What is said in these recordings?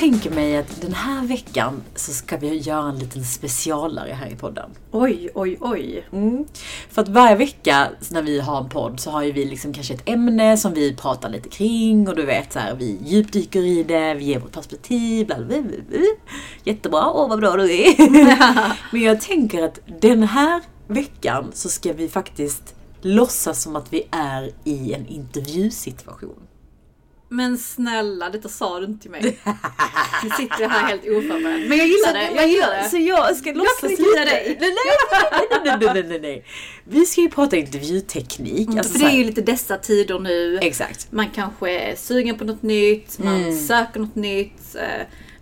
Tänker mig att den här veckan så ska vi göra en liten specialare här i podden. Oj, oj, oj. Mm. För att varje vecka när vi har en podd så har ju vi liksom kanske ett ämne som vi pratar lite kring och du vet så här, vi djupdyker i det, vi ger vårt perspektiv, bla, bla, bla, bla. Jättebra, åh vad bra du är. Men jag tänker att den här veckan så ska vi faktiskt låtsas som att vi är i en intervjusituation. Men snälla, detta sa du inte till mig. Nu sitter jag här helt oförberedd. Men jag gillar det, jag gillar det. Så jag ska låtsas lite- dig. Nej, nej, nej, nej, nej. Vi ska ju prata intervjuteknik. alltså Mm, För så det är ju lite dessa tider nu. Exakt. Man kanske är sugen på något nytt, man Mm. söker något nytt.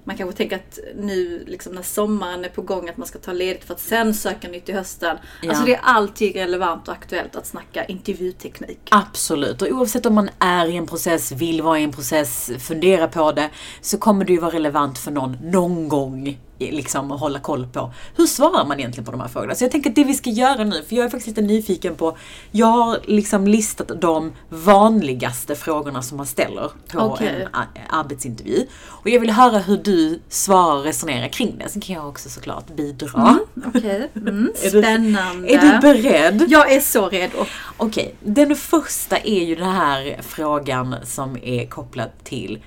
Man kanske tänker att nu liksom när sommaren är på gång att man ska ta ledigt för att sen söka nytt i hösten. Ja. Alltså det är alltid relevant och aktuellt att snacka intervjuteknik. Absolut, och oavsett om man är i en process, vill vara i en process, fundera på det, så kommer det ju vara relevant för någon någon gång liksom att hålla koll på hur svarar man egentligen på de här frågorna. Så jag tänker att det vi ska göra nu, för jag är faktiskt lite nyfiken på, jag har liksom listat de vanligaste frågorna som man ställer på Okej. en arbetsintervju. Och jag vill höra hur du svarar och resonerar kring det. Sen kan jag också såklart bidra. Okej, mm, Är du- spännande. Är du beredd? Jag är så redo. Okej, den första är ju den här frågan som är kopplad till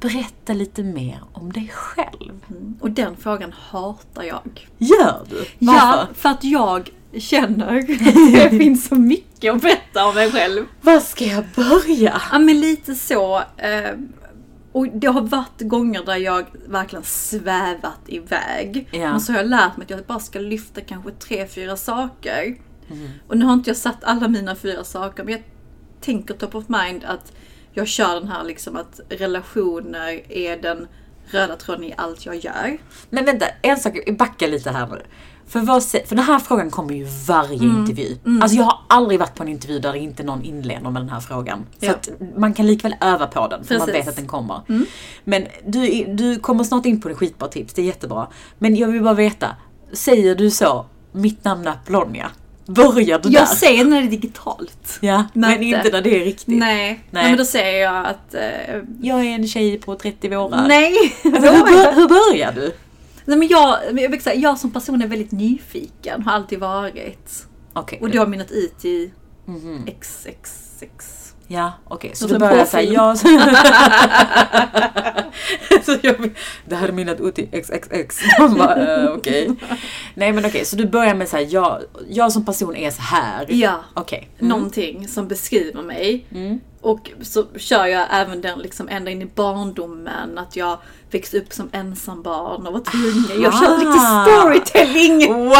Berätta lite mer om dig själv. Och den frågan hatar jag. Gör du? Ja, Varför? för att jag känner att det finns så mycket att berätta om mig själv. Var ska jag börja? Ja men lite så. Eh, och det har varit gånger där jag verkligen svävat iväg. Ja. Men så har jag lärt mig att jag bara ska lyfta kanske tre, fyra saker. Och nu har inte jag satt alla mina fyra saker men jag tänker top of mind att jag kör den här liksom att relationer är den röda tråden i allt jag gör. Men vänta, en sak, backa lite här nu. För, vad, för den här frågan kommer ju varje Mm. intervju. Alltså jag har aldrig varit på en intervju där det inte någon inleder med den här frågan. Så Ja. att man kan likväl öva på den, för man Precis. Mm. vet att den kommer. Men du, du kommer snart in på det skitbra tips, det är jättebra. Men jag vill bara veta, säger du så, mitt namn är Apollonia? Börjar du där? Jag säger när det är digitalt. Ja, men inte när det är riktigt. Nej. Nej. Nej. men då säger jag att... Eh, Jag är en tjej på 30 vårar. nej. Alltså, hur, bör, hur börjar du? nej men jag, jag, jag som person är väldigt nyfiken, har alltid varit. Okej. Och det har mynnat ut i Mhm. XXX. Ja, okej. Så Som du börjar säga ja. så jag, det här är mina ut i XXX. Okej. Nej men okej, så du börjar med såhär, jag, jag som person är så här. Ja. Okej. Mm. Någonting som beskriver mig. Mm. Och så kör jag även den liksom ända in i barndomen, att jag växte upp som ensambarn och var tvungen. Jag kör lite storytelling! Wow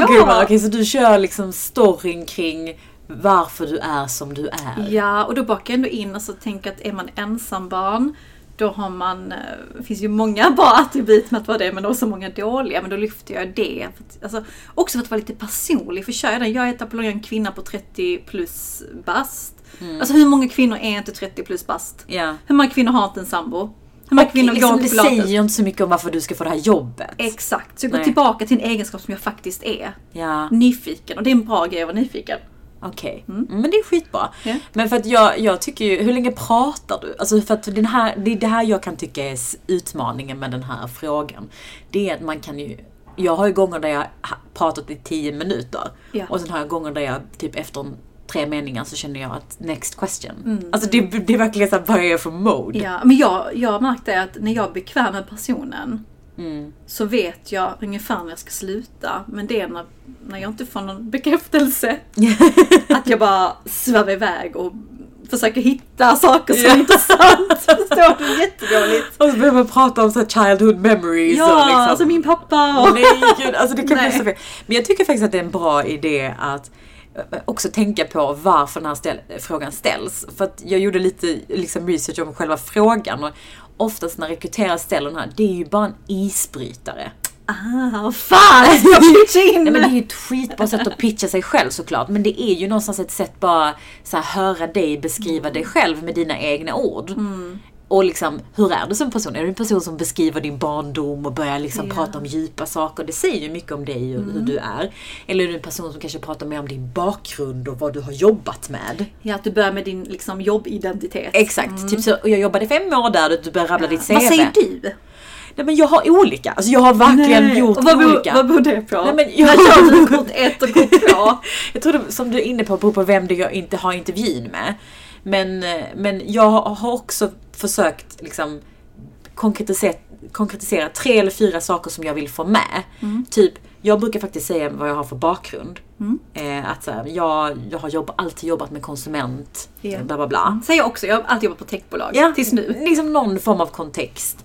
Ja. gumman! Okej, så du kör liksom storyn kring varför du är som du är. Ja, och då bakar jag ändå in och så tänker att är man ensambarn då har man, eh, det finns ju många bra attribut med att vara det men också många dåliga. Men då lyfter jag det. Alltså, också för att vara lite personlig. För kör jag den, jag heter Apollonia, en kvinna på 30 plus bast. Alltså hur många kvinnor är inte 30 plus bast? Ja. Hur många kvinnor har inte en sambo? Hur många Och kvinnor liksom, går det inte säger ju inte så mycket om varför du ska få det här jobbet. Exakt, så jag går Nej. tillbaka till en egenskap som jag faktiskt är. Ja. Nyfiken, och det är en bra grej att vara nyfiken. Okej, mm. men det är skitbra. Ja. Men för att jag, jag tycker ju, hur länge pratar du? Alltså för att den här, det är det här jag kan tycka är utmaningen med den här frågan. Det är att man kan ju, jag har ju gånger där jag har pratat i 10 minuter. Ja. Och sen har jag gånger där jag typ efter tre meningar så känner jag att next question. Alltså det, det är verkligen såhär, vad är jag för mode? Ja, men jag, jag har märkt det att när jag är bekväm med personen Mm. så vet jag ungefär när jag ska sluta. Men det är när, när jag inte får någon bekräftelse. att jag bara svävar iväg och försöker hitta saker som är intressant. Förstår du? Jättedåligt. Och så börjar man prata om så här childhood memories och Ja, liksom. alltså min pappa och... Nej gud, alltså det kan bli Nej. så fel. Men jag tycker faktiskt att det är en bra idé att eh, också tänka på varför den här ställ, frågan ställs. För att jag gjorde lite liksom, research om själva frågan och oftast när rekryterare ställer den här, det är ju bara en isbrytare. Ah, fan! Jag in! Nej, men det är ju ett skitbra sätt att pitcha sig själv såklart. Men det är ju någonstans ett sätt bara så här, höra dig beskriva dig själv med dina egna ord. Och liksom, hur är du som person? Är du en person som beskriver din barndom och börjar liksom Ja. prata om djupa saker? Det säger ju mycket om dig och hur du är. Eller är du en person som kanske pratar mer om din bakgrund och vad du har jobbat med? Ja, att du börjar med din liksom, jobbidentitet. Exakt. Typ så, jag jobbade fem år där, du börjar rabbla ditt CV. Vad säger du? Nej men jag har olika. Alltså jag har verkligen Nej. gjort och vad beror, olika. vad beror det på? Nej, men jag- kör du kort ett och kort två? Jag tror det, som du är inne på, beror på vem jag inte har intervjun med. Men, eh, men jag har också försökt liksom konkretisera, konkretisera tre eller fyra saker som jag vill få med. Mm. Typ, jag brukar faktiskt säga vad jag har för bakgrund. Eh, att så här, jag, jag har jobb, alltid jobbat med konsument, Ja. bla bla bla. Säger jag också, jag har alltid jobbat på techbolag. Ja, Tills nu. Liksom någon form av kontext.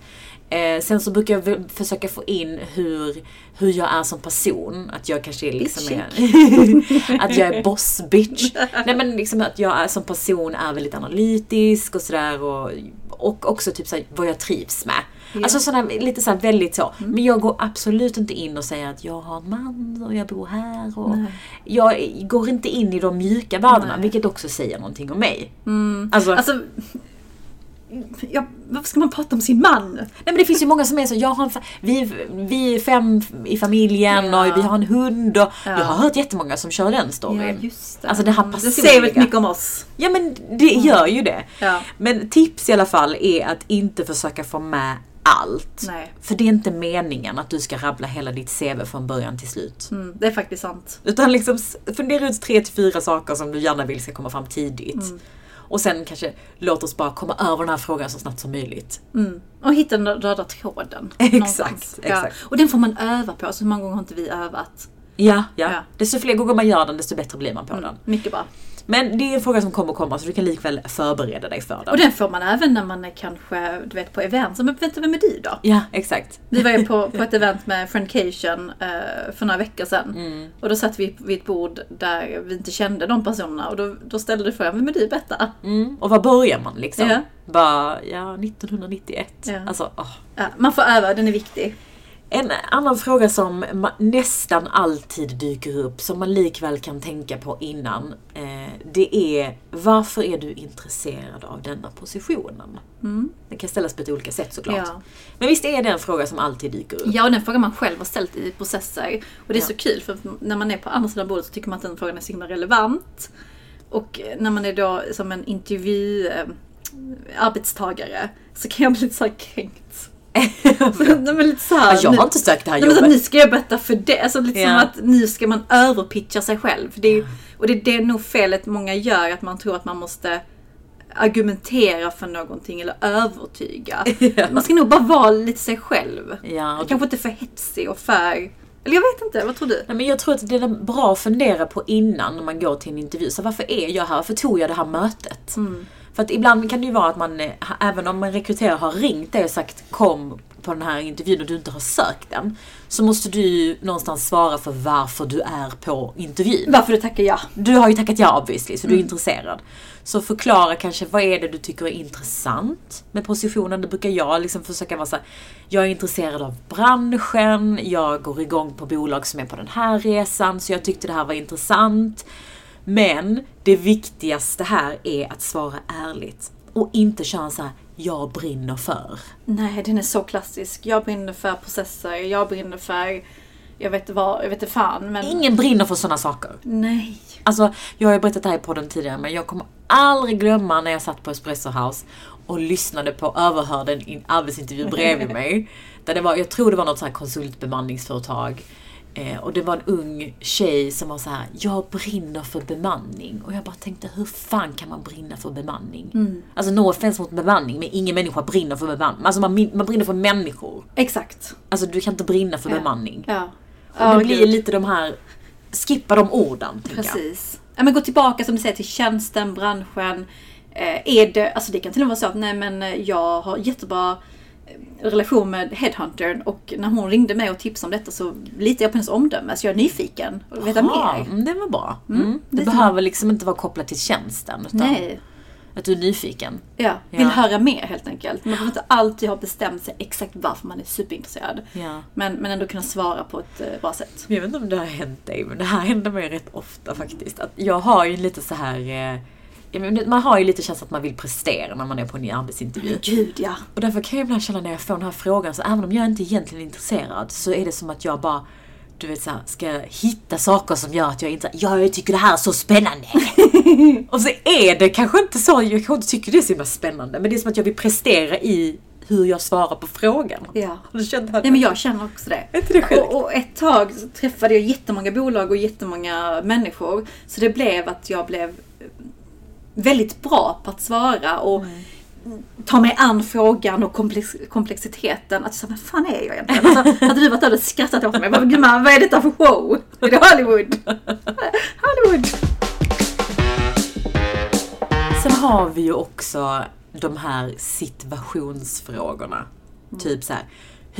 Eh, sen så brukar jag försöka få in hur, hur jag är som person. Att jag kanske är liksom är, Att jag är boss bitch. Nej men liksom att jag är som person är väldigt analytisk och sådär. Och, och också typ såhär, vad jag trivs med. Ja. Alltså sådana, lite såhär väldigt så. Men jag går absolut inte in och säger att jag har en man och jag bor här. Och Nej. jag går inte in i de mjuka värdena, Nej. vilket också säger någonting om mig. Mm. Alltså, Alltså, ja, varför ska man prata om sin man? Nej men det finns ju många som är så, jag har en vi, vi är fem i familjen Ja. och vi har en hund och Ja. jag har hört jättemånga som kör den storyn. just det. Alltså det här det personliga. säger väldigt mycket om oss. Ja men det gör ju det. Ja. Men tips i alla fall är att inte försöka få med allt. Nej. För det är inte meningen att du ska rabbla hela ditt CV från början till slut. Mm, det är faktiskt sant. Utan liksom fundera ut tre till fyra saker som du gärna vill ska komma fram tidigt. Mm. Och sen kanske låt oss bara komma över den här frågan så snabbt som möjligt. Mm. Och hitta den röda tråden. Exakt, någonstans. exakt. Ja. Och den får man öva på. Så hur många gånger har inte vi övat? Ja, ja. Ja. Desto fler gånger man gör den desto bättre blir man på Mm. den. Mycket bra. Men det är en fråga som kommer komma så du kan likväl förbereda dig för den. Och den får man även när man är kanske du vet, på event. Så, Men vänta, vem är du då? Ja, exakt. Vi var ju på, på ett event med Friendcation eh, för några veckor sedan. Mm. Och då satt vi vid ett bord där vi inte kände de personerna. Och då, då ställde du frågan, vem är du Betta? Mm. Och var börjar man liksom? Ja. Bara, ja, 1991. Ja. Alltså, åh. Ja, man får öva, den är viktig. En annan fråga som nästan alltid dyker upp, som man likväl kan tänka på innan, eh, det är varför är du intresserad av denna positionen? Det kan ställas på ett olika sätt såklart. Mm. Ja. Men visst är det en fråga som alltid dyker upp? Ja, och den frågan man själv har ställt i processer. Och det är Ja. så kul för när man är på andra sidan bordet så tycker man att den frågan är så himla relevant. Och när man är då som en intervju eh, arbetstagare så kan jag bli lite så här kränkt. Nej, men lite så här, Ja, jag har inte sökt det här Nej, men jobbet. nu ska jag berätta för det. Alltså lite som Ja. att nu ska man överpitcha sig själv. Det är, ju- Och det, det är nog felet många gör, att man tror att man måste argumentera för någonting eller övertyga. Ja. Man ska nog bara vara lite sig själv. Ja, och Kanske inte för hetsig och för... Eller jag vet inte, vad tror du? Nej, men jag tror att det är bra att fundera på innan när man går till en intervju. Så varför är jag här? Varför tog jag det här mötet? Mm. För att ibland kan det ju vara att man, eh, även om en rekryterare har ringt dig och sagt kom på den här intervjun och du inte har sökt den. Så måste du någonstans svara för varför du är på intervjun. Varför du tackar ja. Du har ju tackat ja obviously, så du är Mm. intresserad. Så förklara kanske vad är det du tycker är intressant med positionen. Det brukar jag liksom försöka vara så här, jag är intresserad av branschen, jag går igång på bolag som är på den här resan, så jag tyckte det här var intressant. Men det viktigaste här är att svara ärligt. Och inte köra så här, jag brinner för. Nej, den är så klassisk. Jag brinner för processer, jag brinner för... Jag vet vad, jag vet inte fan men... Ingen brinner för sådana saker. Nej. Alltså, jag har ju berättat det här i podden tidigare, men jag kommer aldrig glömma när jag satt på Espresso House och lyssnade på, överhörde en in- arbetsintervju bredvid mig. Där det var, jag tror det var något så här konsultbemanningsföretag. Eh, och det var en ung tjej som var så här: jag brinner för bemanning. Och jag bara tänkte, hur fan kan man brinna för bemanning? Mm. Alltså no offense mot bemanning, men ingen människa brinner för bemanning. Alltså man, man brinner för människor. Exakt. Alltså du kan inte brinna för Ja. bemanning. Ja. Och Ja, det blir gud. lite de här, skippa de orden. tänker jag. Precis. Ja, men gå tillbaka som du säger till tjänsten, branschen. Eh, är det, alltså det kan till och med vara så att nej men eh, jag har jättebra relation med headhuntern och när hon ringde mig och tipsade om detta så litar jag på hennes omdöme så jag är nyfiken och veta mer. mm, det var bra. Mm, Mm. Det lite behöver liksom inte vara kopplat till tjänsten. Utan Nej. att du är nyfiken. Ja, vill Ja. höra mer helt enkelt. Man behöver inte alltid ha bestämt sig exakt varför man är superintresserad. Ja. Men, men ändå kunna svara på ett eh, bra sätt. Jag vet inte om det har hänt dig, men det här händer mig rätt ofta faktiskt. Att jag har ju lite så här... Eh, man har ju lite känsla att man vill prestera när man är på en arbetsintervju. Gud ja. Och därför kan jag ibland känna när jag får den här frågan, så även om jag inte egentligen är intresserad, så är det som att jag bara du vet såhär, ska hitta saker som gör att jag inte, ja jag tycker det här är så spännande. och så är det kanske inte så, jag kanske inte tycker det är så himla spännande, men det är som att jag vill prestera i hur jag svarar på frågan. Ja. Du känt det? Ja, men jag känner också det. Inte det sjukt? Och, och ett tag träffade jag jättemånga bolag och jättemånga människor. Så det blev att jag blev väldigt bra på att svara och ta mig an frågan och komplex, komplexiteten. Att jag sa, vad fan är jag egentligen? Alltså, hade du varit där och skrattat åt mig. Gumman, vad är detta för show? Är det Hollywood? Hollywood! Sen har vi ju också de här situationsfrågorna. Typ så här.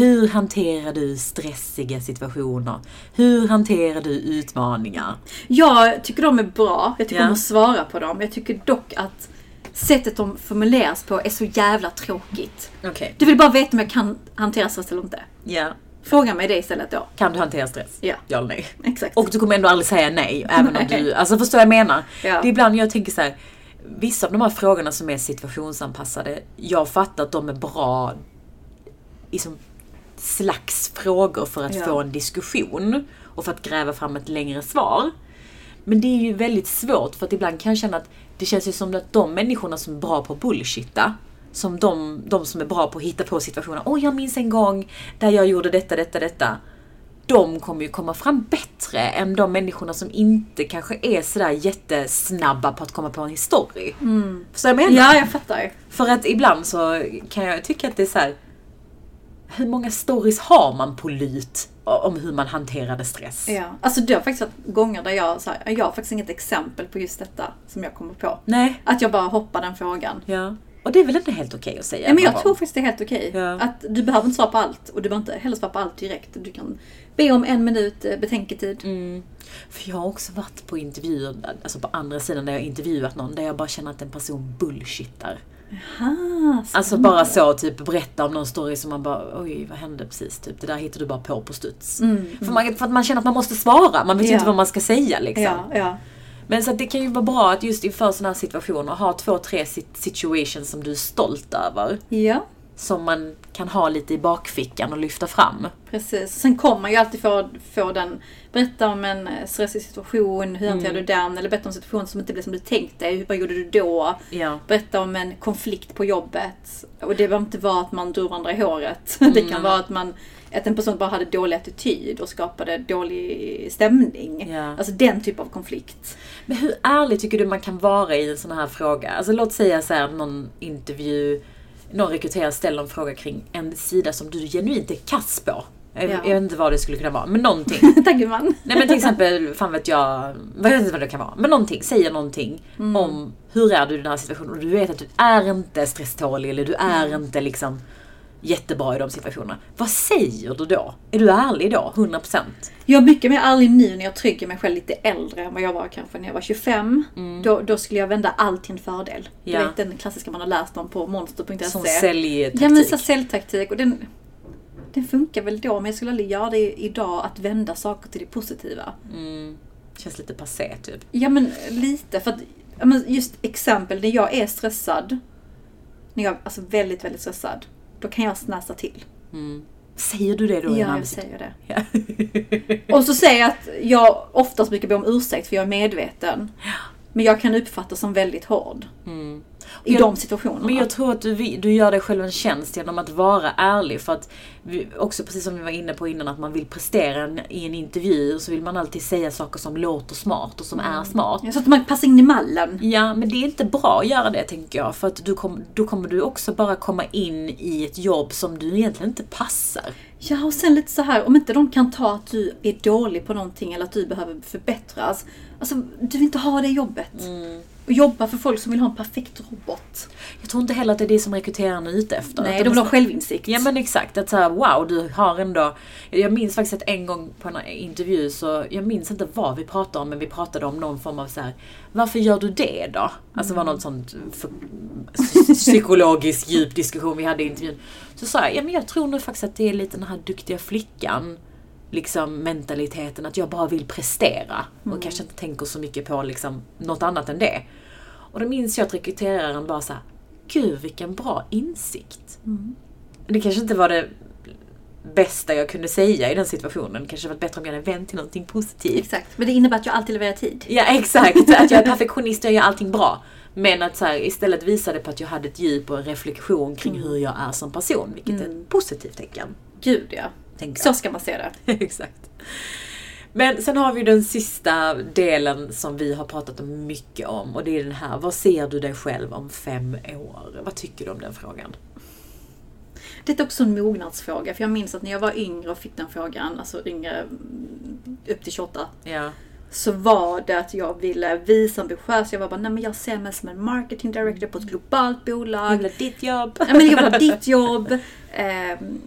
Hur hanterar du stressiga situationer? Hur hanterar du utmaningar? Jag tycker de är bra. Jag tycker Ja. om att svara på dem. Jag tycker dock att sättet de formuleras på är så jävla tråkigt. Okej. Du vill bara veta om jag kan hantera stress eller inte. Ja. Fråga mig det istället då. Kan du hantera stress? Ja. Ja eller nej? Exakt. Och du kommer ändå aldrig säga nej, även om Nej. du... Alltså förstår vad jag menar? Ja. Det är ibland jag tänker så här. Vissa av de här frågorna som är situationsanpassade, jag fattar att de är bra i som slags frågor för att Ja. få en diskussion och för att gräva fram ett längre svar. Men det är ju väldigt svårt för att ibland kan jag känna att det känns ju som att de människorna som är bra på att bullshitta, som de, de som är bra på att hitta på situationer. Åh, jag minns en gång där jag gjorde detta, detta, detta. De kommer ju komma fram bättre än de människorna som inte kanske är sådär jättesnabba på att komma på en story. Mm. Förstår du vad jag menar? Ja, jag fattar. För att ibland så kan jag tycka att det är så här. Hur många stories har man på lut om hur man hanterade stress? Ja. Alltså det har faktiskt varit gånger där jag, så här, jag har faktiskt inget exempel på just detta som jag kommer på. Nej. Att jag bara hoppar den frågan. Ja. Och det är väl inte helt okej att säga? Ja, men jag tror faktiskt det är helt okej. Ja. Att du behöver inte svara på allt och du behöver inte heller svara på allt direkt. Du kan be om en minut eh, betänketid. Mm. För jag har också varit på intervjuer, alltså på andra sidan där jag intervjuat någon, där jag bara känner att en person bullshittar. Aha, Alltså bara så, typ berätta om någon story som man bara, oj vad hände precis? Typ, det där hittar du bara på på studs. Mm, För, man, för att man känner att man måste svara, man vet Ja. inte vad man ska säga liksom. Ja, ja. Men så det kan ju vara bra att just inför sådana här situationer ha två, tre sit- situations som du är stolt över. ja, Som man kan ha lite i bakfickan och lyfta fram. precis. Sen kommer man ju alltid få, få den, berätta om en eh, stressig situation, hur hanterar Mm. du den? Eller berätta om en situation som inte blev som du tänkte, hur- vad gjorde du då? Ja. Berätta om en konflikt på jobbet. Och det behöver inte vara att man drog varandra i håret. Det kan Mm. vara att man att en person bara hade dålig attityd och skapade dålig stämning. Ja. Alltså den typ av konflikt. Men hur ärlig tycker du man kan vara i en sån här fråga? Alltså låt säga så här någon intervju, någon rekryterare ställer en fråga kring en sida som du genuint är kass på. Jag, Ja. jag vet inte vad det skulle kunna vara, men någonting. Tack gumman. Nej men till exempel, fan vet jag, vad vet inte vad det kan vara. Men någonting, säger någonting om hur är du i den här situationen. Och du vet att du är inte stresstålig eller du är inte liksom jättebra i de situationerna. Vad säger du då? Är du ärlig då? 100%? Jag är mycket mer ärlig nu när jag trycker mig själv lite äldre än vad jag var kanske när jag var 25. Då, då skulle jag vända allt till en fördel. Ja. Du vet den klassiska man har läst om på monster.se. Som säljtaktik. Ja men så säljtaktik. Och den, den funkar väl då men jag skulle aldrig göra det idag att vända saker till det positiva. mm, känns lite passé typ. Ja men lite för att, men just exempel när jag är stressad. När jag är alltså väldigt, väldigt stressad. Då kan jag snäsa till. Mm. Säger du det då Ja, jag säger det. Ja. Och så säger jag att jag oftast brukar be om ursäkt för jag är medveten. Men jag kan uppfattas som väldigt hård. Mm. I Jag- de situationerna. Men jag tror att du, du gör dig själv en tjänst genom att vara ärlig. För att vi, också precis som vi var inne på innan, att man vill prestera en, i en intervju så vill man alltid säga saker som låter smart och som är smart. Så att man passar in i mallen. Ja, men det är inte bra att göra det tänker jag. För att du kom, då kommer du också bara komma in i ett jobb som du egentligen inte passar. Ja, och sen lite så här, om inte de kan ta att du är dålig på någonting eller att du behöver förbättras. Alltså, du vill inte ha det jobbet. Och jobba för folk som vill ha en perfekt robot. Jag tror inte heller att det är det som rekryterarna är ute efter. Nej, de vill ha självinsikt. Ja men exakt, att såhär wow du har ändå Jag minns faktiskt att en gång på en intervju så Jag minns inte vad vi pratade om men vi pratade om någon form av så här. Varför gör du det då? Alltså det var något sånt för, psykologisk djup diskussion vi hade i intervjun. Så sa jag, ja men jag tror nog faktiskt att det är lite den här duktiga flickan Liksom mentaliteten att jag bara vill prestera och kanske inte tänker så mycket på liksom något annat än det. Och då minns jag att rekryteraren bara så här, Gud vilken bra insikt. Det kanske inte var det bästa jag kunde säga i den situationen. Kanske varit bättre om jag hade vänt till någonting positivt. Exakt. Men det innebär att jag alltid levererar tid. Ja exakt, att jag är perfektionist och jag gör allting bra. Men att så här, istället visa det på att jag hade ett djup och en reflektion kring hur jag är som person. Vilket är ett positivt tecken. Gud ja. Tänker Så jag. ska man se det. Exakt. Men sen har vi den sista delen som vi har pratat mycket om och det är den här. Vad ser du dig själv om fem år? Vad tycker du om den frågan? Det är också en mognadsfråga. För jag minns att när jag var yngre och fick den frågan, alltså yngre mm, upp till 28, Ja. så var det att jag ville visa ambitiös. Jag var bara, nej men jag ser mig som en marketing director på ett globalt bolag. Jag vill ha ditt jobb. Ja, men jag vill ha ditt jobb. Ehm,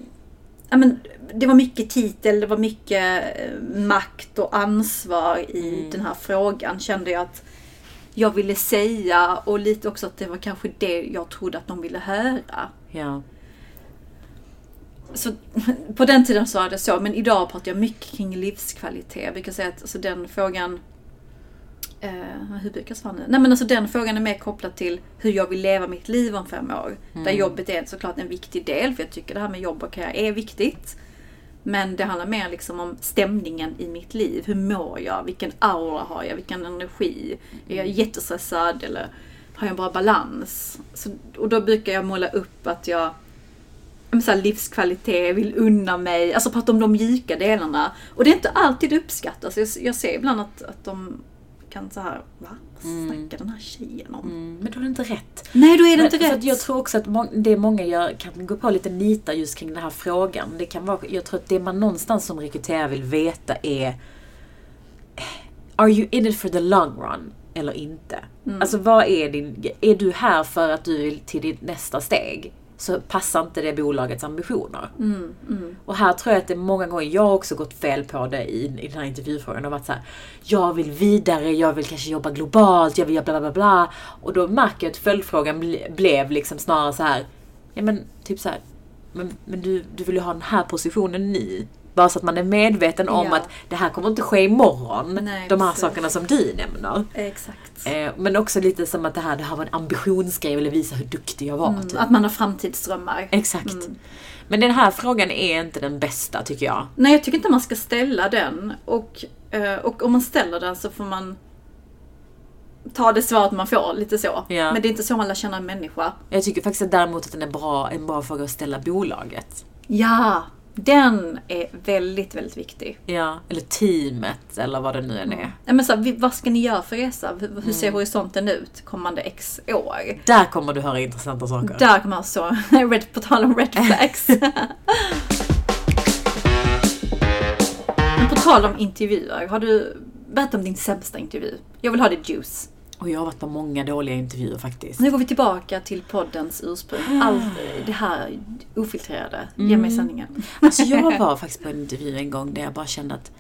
ja, men det var mycket titel, det var mycket eh, makt och ansvar i den här frågan kände jag att jag ville säga och lite också att det var kanske det jag trodde att de ville höra. Ja. Så på den tiden sa jag det så, men idag pratar jag mycket kring livskvalitet. Jag brukar säga att alltså, den frågan Eh, hur brukar jag svara nu? Nej men alltså den frågan är mer kopplad till hur jag vill leva mitt liv om fem år. Där jobbet är såklart en viktig del, för jag tycker det här med jobb och karriär är viktigt. Men det handlar mer liksom om stämningen i mitt liv. Hur mår jag? Vilken aura har jag? Vilken energi? Är jag jättestressad eller har jag en bra balans? Så, och då brukar jag måla upp att jag så här livskvalitet, vill unna mig, alltså prata om de mjuka delarna. Och det är inte alltid uppskattas. Jag, jag ser ibland att, att de kan så här, va? Vad snackar den här tjejen om? Mm, men då är det inte rätt. Nej, då är det Men, inte rätt. att jag tror också att det många gör kan gå på lite nitar just kring den här frågan. Det kan vara, jag tror att det man någonstans som rekryterare vill veta är Are you in it for the long run? Eller inte? Mm. Alltså vad är din... Är du här för att du vill till ditt nästa steg? Så passar inte det bolagets ambitioner. Mm, mm. Och här tror jag att det är många gånger, jag har också gått fel på det i, i den här intervjufrågan och varit så här, jag vill vidare, jag vill kanske jobba globalt, jag vill göra bla bla bla. Och då märker jag att följdfrågan ble, blev liksom snarare så här, ja men typ så här, men, men du, du vill ju ha den här positionen nu. Bara så att man är medveten om Ja. att det här kommer inte ske imorgon. Nej, de här precis. sakerna som du nämner. Exakt. Eh, men också lite som att det här, det här var en ambitionsgrej, jag ville visa hur duktig jag var. Mm, typ. att man har framtidsdrömmar. Exakt. Mm. Men den här frågan är inte den bästa tycker jag. Nej, jag tycker inte man ska ställa den. Och, eh, och om man ställer den så får man ta det svaret man får, lite så. Ja. Men det är inte så man lär känna en människa. Jag tycker faktiskt att däremot att den är bra, en bra fråga att ställa bolaget. Ja, den är väldigt, väldigt viktig. Ja, eller teamet eller vad det nu än är. Nej, men så här, vad ska ni göra för resa? Hur, hur ser Mm. horisonten ut kommande x år? Där kommer du höra intressanta saker. Där kan man så, red, på tal om red flags. Men på tal om intervjuer, har du berättat om din sämsta intervju? Jag vill ha det juice. Och jag har varit på många dåliga intervjuer faktiskt. Nu går vi tillbaka till poddens ursprung. Allt det här ofiltrerade. Ge mig sanningen. Alltså jag var faktiskt på en intervju en gång där jag bara kände att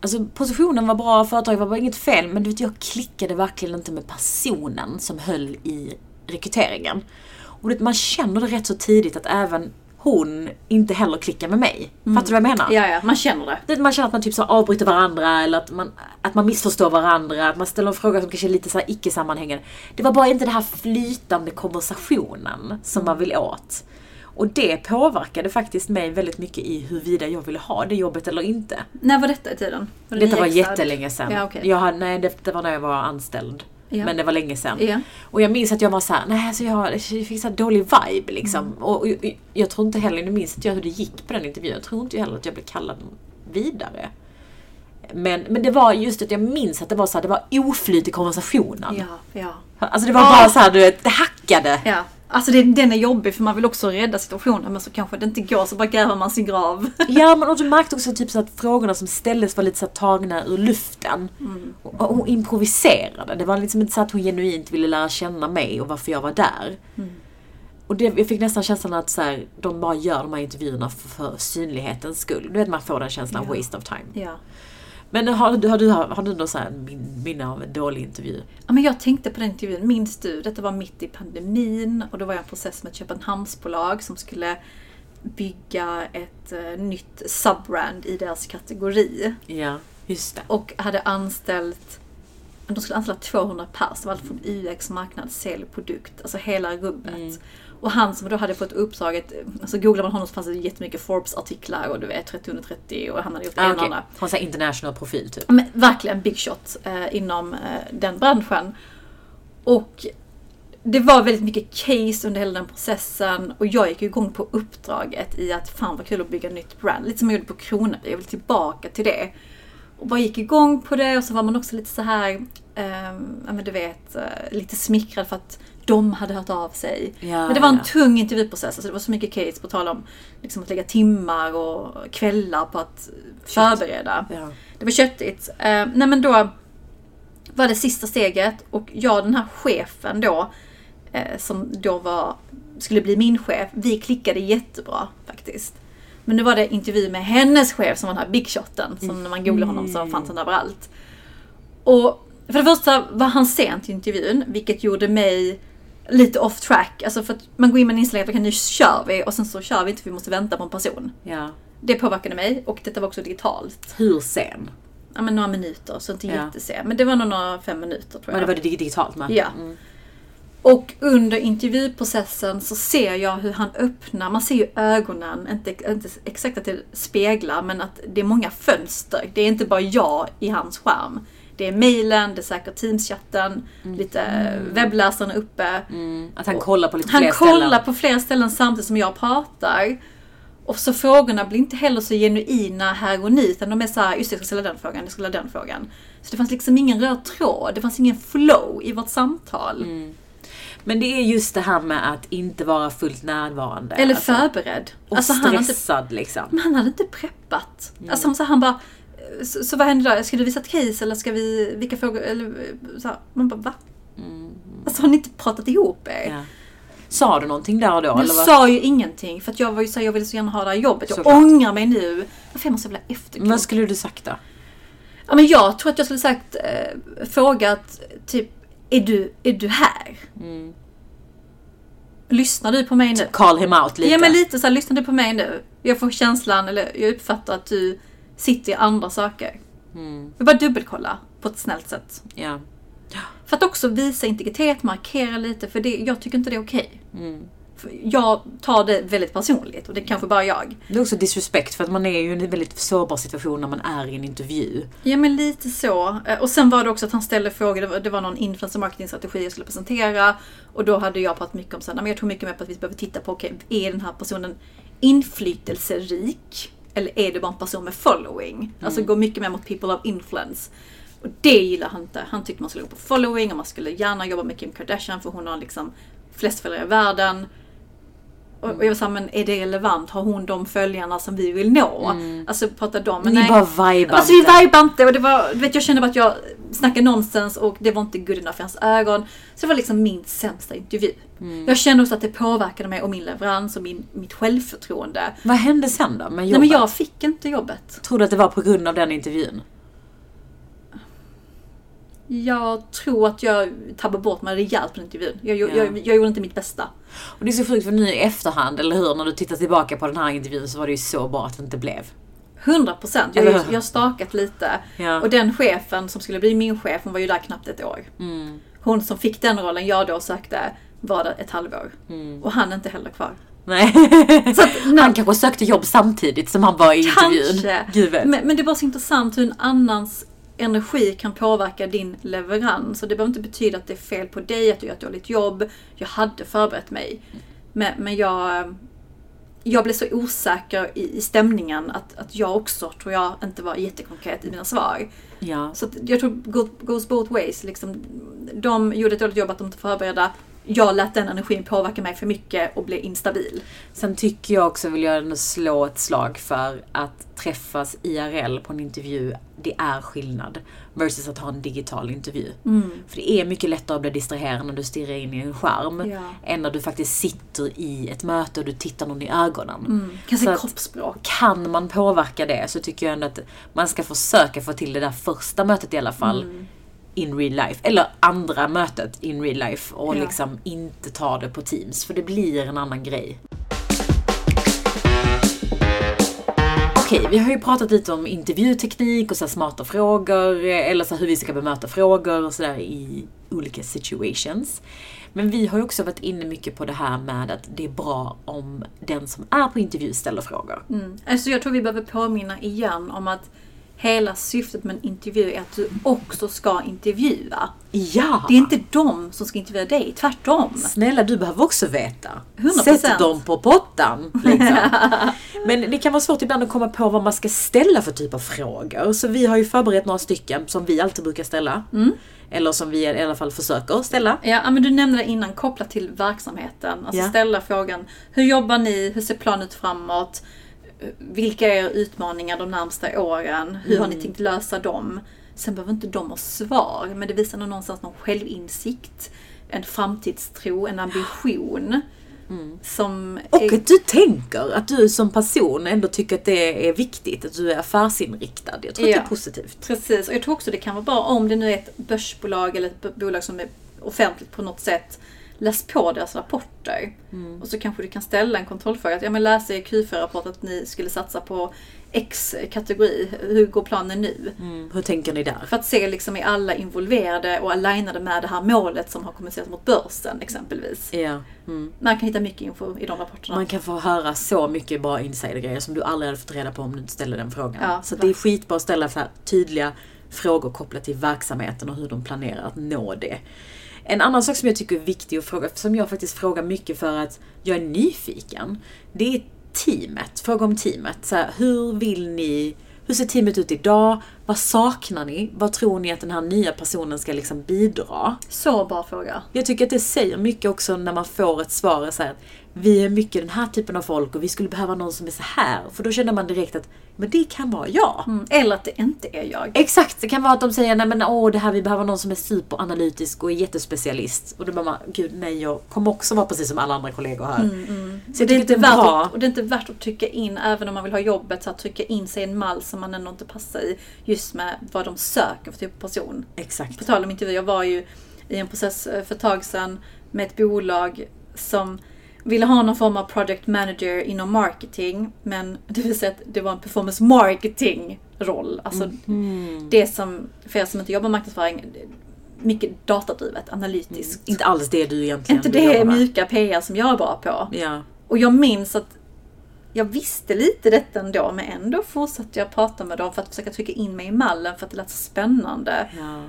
Alltså positionen var bra, företaget var bara inget fel, men du vet jag klickade verkligen inte med personen som höll i rekryteringen. Och vet, man känner det rätt så tidigt att även hon inte heller klickar med mig. Fattar du vad jag menar? Ja, ja, man känner det. Man känner att man typ så avbryter varandra eller att man, att man missförstår varandra, att man ställer en fråga som kanske är lite så icke-sammanhängande. Det var bara inte den här flytande konversationen som man vill åt. Och det påverkade faktiskt mig väldigt mycket i huruvida jag ville ha det jobbet eller inte. När var detta i tiden? Var det Detta var jättelänge sedan. Ja, okej. jag nej, det, det var när jag var anställd. Ja. Men det var länge sedan. Ja. Och jag minns att jag var såhär, nej alltså jag, jag fick så här dålig vibe liksom. Mm. Och, och, jag, jag tror inte heller, nu minns inte jag hur det gick på den intervjun. Jag tror inte heller att jag blev kallad vidare. Men, men det var just att jag minns att det var så här, det var oflyt i konversationen. Ja, ja. Alltså det var Ah. bara så här, du vet, det hackade. Ja, alltså det, den är jobbig för man vill också rädda situationen men så kanske det inte går så bara gräver man sin grav. Ja men och du märkte också typ så att frågorna som ställdes var lite så tagna ur luften. Mm. Och, hon improviserade. Det var liksom inte så att hon genuint ville lära känna mig och varför jag var där. Mm. Och det, jag fick nästan känslan att så här, de bara gör de här intervjuerna för, för synlighetens skull. Du vet man får den känslan, Ja. waste of time. Ja. Men har, du- har, du, har du någon så här min- minne av en dålig intervju? ja, men jag tänkte på den intervjun, minns du? Detta var mitt i pandemin och då var jag i en process med ett Köpenhamnsbolag som skulle bygga ett eh, nytt subbrand i deras kategori. Ja, just det. Och hade anställt de skulle anställa 200 pers, det var allt från UX, marknad, sälj, produkt, alltså hela rubbet. Mm. Och han som då hade fått uppdraget, alltså googlar man honom så fanns det jättemycket Forbes-artiklar och du vet 30 under 30 och han hade gjort Ah, ena och okej. andra. Har en sån här international profil typ. Men verkligen big shot eh, inom eh, den branschen. Och det var väldigt mycket case under hela den processen och jag gick igång på uppdraget i att fan vad kul att bygga nytt brand. Lite som jag gjorde på Kronaby, jag vill tillbaka till det. Och bara gick igång på det och så var man också lite så här, ehm, ja men du vet, eh, lite smickrad för att de hade hört av sig. Ja, men det var en ja. tung intervjuprocess, alltså det var så mycket case på tal om liksom att lägga timmar och kvällar på att förbereda. Ja. Det var köttigt. Eh, nej men då var det sista steget och jag den här chefen då, eh, som då var, skulle bli min chef, vi klickade jättebra faktiskt. Men nu var det intervju med hennes chef som var den här big shoten, som när man googlar honom så fanns han överallt. Och för det första var han sen till intervjun, vilket gjorde mig lite off track. Alltså för att man går in med en inställning att okej, nu kör vi och sen så kör vi inte för vi måste vänta på en person. ja. Det påverkade mig och detta var också digitalt. Hur sen? Ja men några minuter, så inte Ja. jättesen. Men det var nog några fem minuter tror Men jag. det var det digitalt med? Ja. Mm. Och under intervjuprocessen så ser jag hur han öppnar, man ser ju ögonen, inte, inte exakt att det speglar, men att det är många fönster. Det är inte bara jag i hans skärm. Det är mejlen, det är säkert Teams-chatten, lite webbläsaren uppe. Mm. Att han kollar på lite Han fler kollar ställen. på flera ställen samtidigt som jag pratar. Och så frågorna blir inte heller så genuina här och nu, utan de är så här, just det, jag ska ställa den frågan, jag ska ställa den frågan. Så det fanns liksom ingen röd tråd, det fanns ingen flow i vårt samtal. Mm. Men det är just det här med att inte vara fullt närvarande. Eller alltså. förberedd. Och Alltså, han, hade inte, stressad liksom. men han hade inte preppat. Mm. Alltså så han bara, så, så vad händer då? Ska du visa ett case eller ska vi, vilka frågor, eller så här, Man bara, va? Alltså har ni inte pratat ihop er? Mm. Ja. Sa du någonting där då? Jag eller vad? sa ju ingenting för att jag var ju så här, jag ville så gärna ha det här jobbet. Jag Såklart. ångrar mig nu. Varför är man så jävla efterklok? Vad skulle du sagt då? Ja, men jag tror att jag skulle sagt, eh, frågat typ, är du, är du här? Mm. Lyssnar du på mig nu? Call him out lite. Ja men lite så här, lyssnar du på mig nu? Jag får känslan, eller jag uppfattar att du sitter i andra saker. Mm. Jag bara dubbelkolla på ett snällt sätt. Ja. För att också visa integritet, markera lite, för det, jag tycker inte det är okej. Mm. Jag tar det väldigt personligt och det är kanske bara jag. Det är också disrespect för att man är ju i en väldigt sårbar situation när man är i en intervju. Ja men lite så. Eh, Och sen var det också att han ställde frågor, det var, det var någon influencer marketing strategi jag skulle presentera. Och då hade jag pratat mycket om så här, nej, men jag tror mycket mer på att vi behöver titta på, okej, är den här personen inflytelserik? Eller är det bara en person med following? Alltså gå mycket mer mot people of influence. Och det gillar han inte. Han tyckte man skulle gå på following och man skulle gärna jobba med Kim Kardashian för hon har liksom flest följare i världen. Och och jag var såhär, men är det relevant? Har hon de följarna som vi vill nå? Alltså pratar de, men Ni nej. bara vibar Alltså vi vibade inte och det var, du vet jag kände bara att jag snackade nonsens och det var inte good enough i hans ögon. Så det var liksom min sämsta intervju. Mm. Jag kände också att det påverkade mig och min leverans och min, mitt självförtroende. Vad hände sen då med jobbet? Nej men jag fick inte jobbet. Tror du att det var på grund av den intervjun? Jag tror att jag tappade bort mig rejält på intervjun. Jag, Ja. jag, jag gjorde inte mitt bästa. Och det är så sjukt för nu i efterhand, eller hur? När du tittar tillbaka på den här intervjun så var det ju så bra att det inte blev. 100 procent. Jag, har stakat lite. Ja. Och den chefen som skulle bli min chef, hon var ju där knappt ett år. Mm. Hon som fick den rollen jag då sökte var där ett halvår. Mm. Och han är inte heller kvar. Nej. Så att, nej, Han kanske sökte jobb samtidigt som han var i intervjun. Kanske. Vet. Men, men det är bara så intressant hur en annans energi kan påverka din leverans. Och det behöver inte betyda att det är fel på dig, att du gör ett dåligt jobb. Jag hade förberett mig. Men, men jag, jag blev så osäker i, i stämningen att, att jag också, tror jag, inte var jättekonkret i mina svar. Ja. Så jag tror go- goes both ways. Liksom, de gjorde ett dåligt jobb att de inte förberedda. Jag lät den energin påverka mig för mycket och blev instabil. Sen tycker jag också, vill jag ändå slå ett slag för att träffas IRL på en intervju, det är skillnad. Versus att ha en digital intervju. För det är mycket lättare att bli distraherad när du stirrar in i en skärm. Ja. Än när du faktiskt sitter i ett möte och du tittar någon i ögonen. Mm. Kan se kroppsspråk. Kan man påverka det så tycker jag ändå att man ska försöka få till det där första mötet i alla fall. Mm. In real life. Eller andra mötet in real life. Och Ja. liksom inte ta det på Teams. För det blir en annan grej. Okej, vi har ju pratat lite om intervjuteknik och så smarta frågor. Eller så hur vi ska bemöta frågor och sådär i olika situations. Men vi har ju också varit inne mycket på det här med att det är bra om den som är på intervju ställer frågor. Mm. Alltså jag tror vi behöver påminna igen om att hela syftet med en intervju är att du också ska intervjua. Ja! Det är inte de som ska intervjua dig, tvärtom. Snälla, du behöver också veta. 100%. Sätt dem på pottan. Liksom. Men det kan vara svårt ibland att komma på vad man ska ställa för typ av frågor. Så vi har ju förberett några stycken som vi alltid brukar ställa. Mm. Eller som vi i alla fall försöker ställa. Ja, men du nämnde det innan, kopplat till verksamheten. Alltså Ja. ställa frågan, hur jobbar ni? Hur ser planen ut framåt? Vilka är utmaningar de närmsta åren? Hur har ni tänkt lösa dem? Sen behöver inte de ha svar, men det visar någonstans någon självinsikt, en framtidstro, en ambition. Som Och är, att du tänker, att du som person ändå tycker att det är viktigt, att du är affärsinriktad. Jag tror att det Ja. är positivt. Precis, och jag tror också det kan vara bra om det nu är ett börsbolag eller ett bolag som är offentligt på något sätt. Läs på deras rapporter. Mm. Och så kanske du kan ställa en kontrollfråga. Att, ja, men läser i Q4-rapport att ni skulle satsa på X kategori. Hur går planen nu? Mm. Hur tänker ni där? För att se liksom är alla involverade och alignade med det här målet som har kommunicerats mot börsen exempelvis. Ja. Mm. Man kan hitta mycket info i de rapporterna. Man kan få höra så mycket bra insidergrejer som du aldrig hade fått reda på om du inte ställde den frågan. Ja, så det är skitbra att ställa så här tydliga frågor kopplat till verksamheten och hur de planerar att nå det. En annan sak som jag tycker är viktig att fråga, som jag faktiskt frågar mycket för att jag är nyfiken. Det är teamet. Fråga om teamet. Så här, hur vill ni hur ser teamet ut idag? Vad saknar ni? Vad tror ni att den här nya personen ska liksom bidra? Så bra fråga. Jag tycker att det säger mycket också när man får ett svar så här, vi är mycket den här typen av folk och vi skulle behöva någon som är så här. För då känner man direkt att men det kan vara jag. Mm. Eller att det inte är jag. Exakt, det kan vara att de säger nej men åh det här vi behöver någon som är superanalytisk och är jättespecialist. Och då bara man, gud nej jag kommer också vara precis som alla andra kollegor här. Så jag Mm, Det är, inte det är värt bra. att, och det är inte värt att trycka in, även om man vill ha jobbet, så att trycka in sig i en mall som man ändå inte passar i. Just med vad de söker för typ av person. Exakt. På tal om intervjuer, jag var ju i en process eh, för ett tag sedan med ett bolag som ville ha någon form av project manager inom marketing. Men det vill säga att det var en performance marketing roll. Alltså Mm. det som, för er som inte jobbar med marknadsföring, mycket datadrivet, analytiskt. Inte alls det du egentligen Inte det med. mjuka PR som jag är bra på. Ja. Och jag minns att jag visste lite detta ändå, men ändå fortsatte jag prata med dem för att försöka trycka in mig i mallen för att det lät så spännande. ja.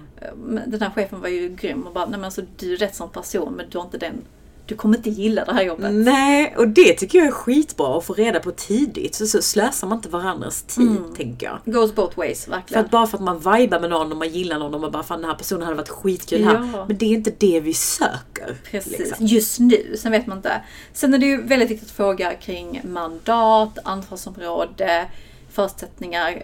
Den här chefen var ju grym och bara, nej men alltså du är rätt som person men du har inte den, du kommer inte gilla det här jobbet. Nej, och det tycker jag är skitbra att få reda på tidigt. Så, så slösar man inte varandras tid, Mm. tänker jag. Goes both ways, För verkligen. att bara för att man vibar med någon och man gillar någon och man bara fan den här personen hade varit skitkul här. Ja. Men det är inte det vi söker. Precis, liksom. just nu. Sen vet man inte. Sen är det ju väldigt viktigt att fråga kring mandat, ansvarsområde, förutsättningar.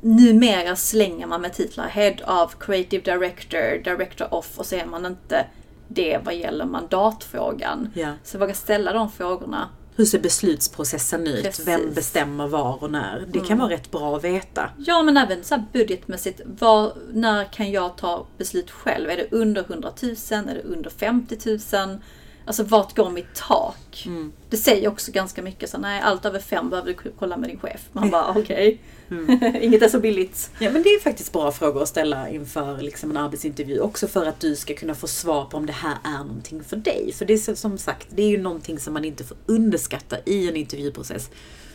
Numera slänger man med titlar Head of Creative Director, Director of och så är man inte det vad gäller mandatfrågan. Ja. Så våga ställa de frågorna. Hur ser beslutsprocessen ut? Precis. Mm. Vem bestämmer var och när? Det kan vara rätt bra att veta. Ja, men även så budgetmässigt. Var, när kan jag ta beslut själv? Är det under 100 000? Är det under 50 000? Alltså vart går mitt tak? Mm. Det säger också ganska mycket så nej allt över fem behöver du kolla med din chef. Man bara okej, Mm. inget är så billigt. Ja men det är faktiskt bra frågor att ställa inför liksom en arbetsintervju. Också för att du ska kunna få svar på om det här är någonting för dig. För det är som sagt, det är ju någonting som man inte får underskatta i en intervjuprocess.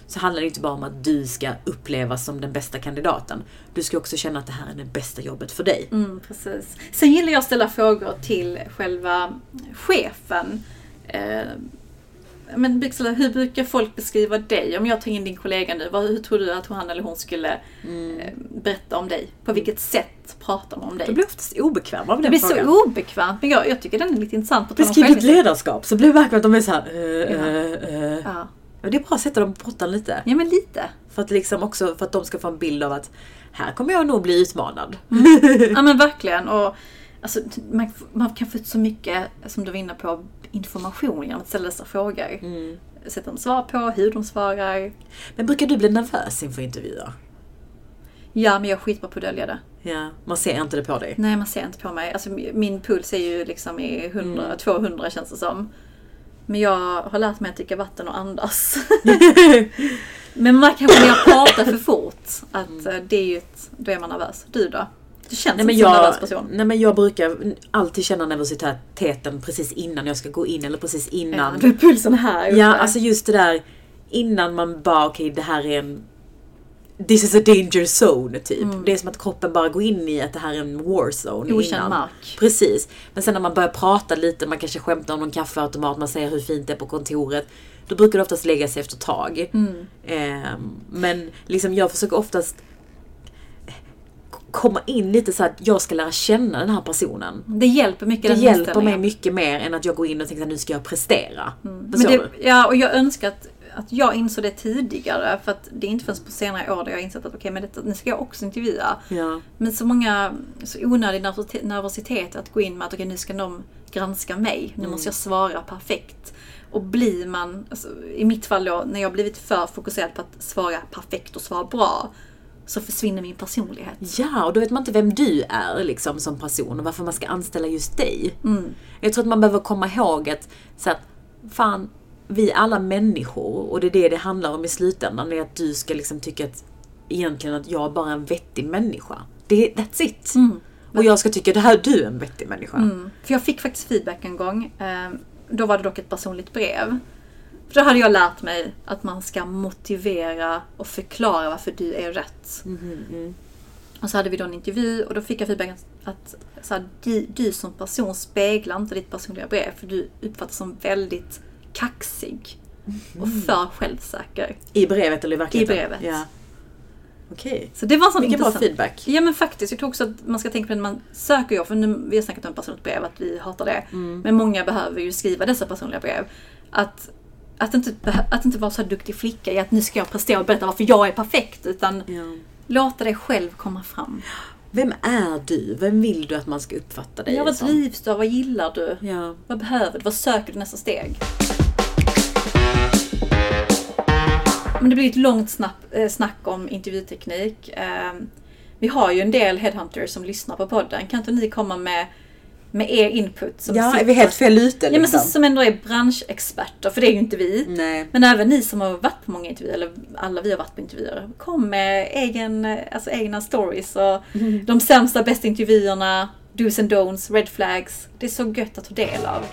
Så handlar det inte bara om att du ska upplevas som den bästa kandidaten. Du ska också känna att det här är det bästa jobbet för dig. Mm, precis. Sen gillar jag att ställa frågor till själva chefen. Eh, men Byxela, hur brukar folk beskriva dig? Om jag tar in din kollega nu, vad, hur tror du att han eller hon skulle eh, berätta om dig? På vilket sätt pratar de om dig? Du blir oftast obekväm av Det den blir frågan. så obekvämt, men jag, jag tycker den är lite intressant. Beskriv ditt ledarskap så blir det verkligen att de är så här. eh, Ja. eh, eh. Ja. Det är bra att sätta dem på pottan lite. ja, men lite. För att, liksom också, för att de ska få en bild av att här kommer jag nog bli utmanad. Ja men verkligen. Och, alltså, man, man kan få ut så mycket, som du var inne på, information genom att ställa dessa frågor. Mm. Sätta de svar på, hur de svarar. Men brukar du bli nervös inför intervjuer? Ja, men jag är skitbra på att dölja det. Ja, man ser inte det på dig. Nej, man ser inte på mig. Alltså, min puls är ju liksom i 100, Mm. 200 känns det som. Men jag har lärt mig att dricka vatten och andas. men man kanske när jag pratar för fort, att eh, det är ju ett, då är man nervös. Du då? Du känns Nej men, inte som en nervös person. nej men jag brukar alltid känna nervositeten precis innan jag ska gå in eller precis Ja, innan. är pulsen här Ja, uppe. alltså just det där innan man bara okej det här är en this is a danger zone typ. Det är som att kroppen bara går in i att det här är en war zone Okänd mark. Precis. Men sen när man börjar prata lite, man kanske skämtar om någon kaffeautomat, man säger hur fint det är på kontoret. Då brukar det oftast lägga sig efter ett tag. Mm. Ehm, men liksom jag försöker oftast komma in lite så att jag ska lära känna den här personen. Det hjälper mycket Det hjälper mig mycket mer än att jag går in och tänker att nu ska jag prestera. Men Förstår det, ja, och jag önskar att, att jag insåg det tidigare. För att det är inte förrän på senare år där jag har insett att okej, men detta, nu ska jag också intervjua. Ja. Men så många, så onödig nervositet, att gå in med att okej, nu ska de granska mig. Nu måste jag svara perfekt. Och blir man, alltså, i mitt fall då, när jag blivit för fokuserad på att svara perfekt och svara bra. Så försvinner min personlighet. Ja, och då vet man inte vem du är liksom som person och varför man ska anställa just dig. Jag tror att man behöver komma ihåg att, så att fan, vi är alla människor och det är det det handlar om i slutändan. är att du ska liksom tycka att egentligen att jag bara är en vettig människa. Det, that's it. Och jag ska tycka det här du är en vettig människa. Mm. För jag fick faktiskt feedback en gång. Eh, Då var det dock ett personligt brev. För då hade jag lärt mig att man ska motivera och förklara varför du är rätt. Och så hade vi då en intervju och då fick jag feedback att, att så här, du, du som person speglar inte ditt personliga brev för du uppfattas som väldigt kaxig och för självsäker. I brevet eller i verkligheten? I brevet. Ja. Okej. Så det var en sån Vilken bra feedback. Ja men faktiskt, jag tror också att man ska tänka på det när man söker jobb, för nu, vi har snackat om personligt brev, att vi hatar det. Mm. Men många behöver ju skriva dessa personliga brev. Att, att, inte, att inte vara så duktig flicka i att nu ska jag prestera och berätta varför jag är perfekt, utan Ja. låta dig själv komma fram. Vem är du? Vem vill du att man ska uppfatta dig Ja, vad som? drivs du av? Vad gillar du? Ja. Vad behöver du? Vad söker du nästa steg? Men det blir ett långt snack, eh, snack om intervjuteknik. Eh, vi har ju en del headhunters som lyssnar på podden. Kan inte ni komma med, med er input? Som Ja, är sitter- vi helt fel ute Ja, men liksom? som, som ändå är branschexperter, för det är ju inte vi. Nej. Men även ni som har varit på många intervjuer, eller alla vi har varit på intervjuer. Kom med egen, eh, alltså egna stories och de sämsta, bästa intervjuerna, dos and don'ts, red flags. Det är så gött att ta del av.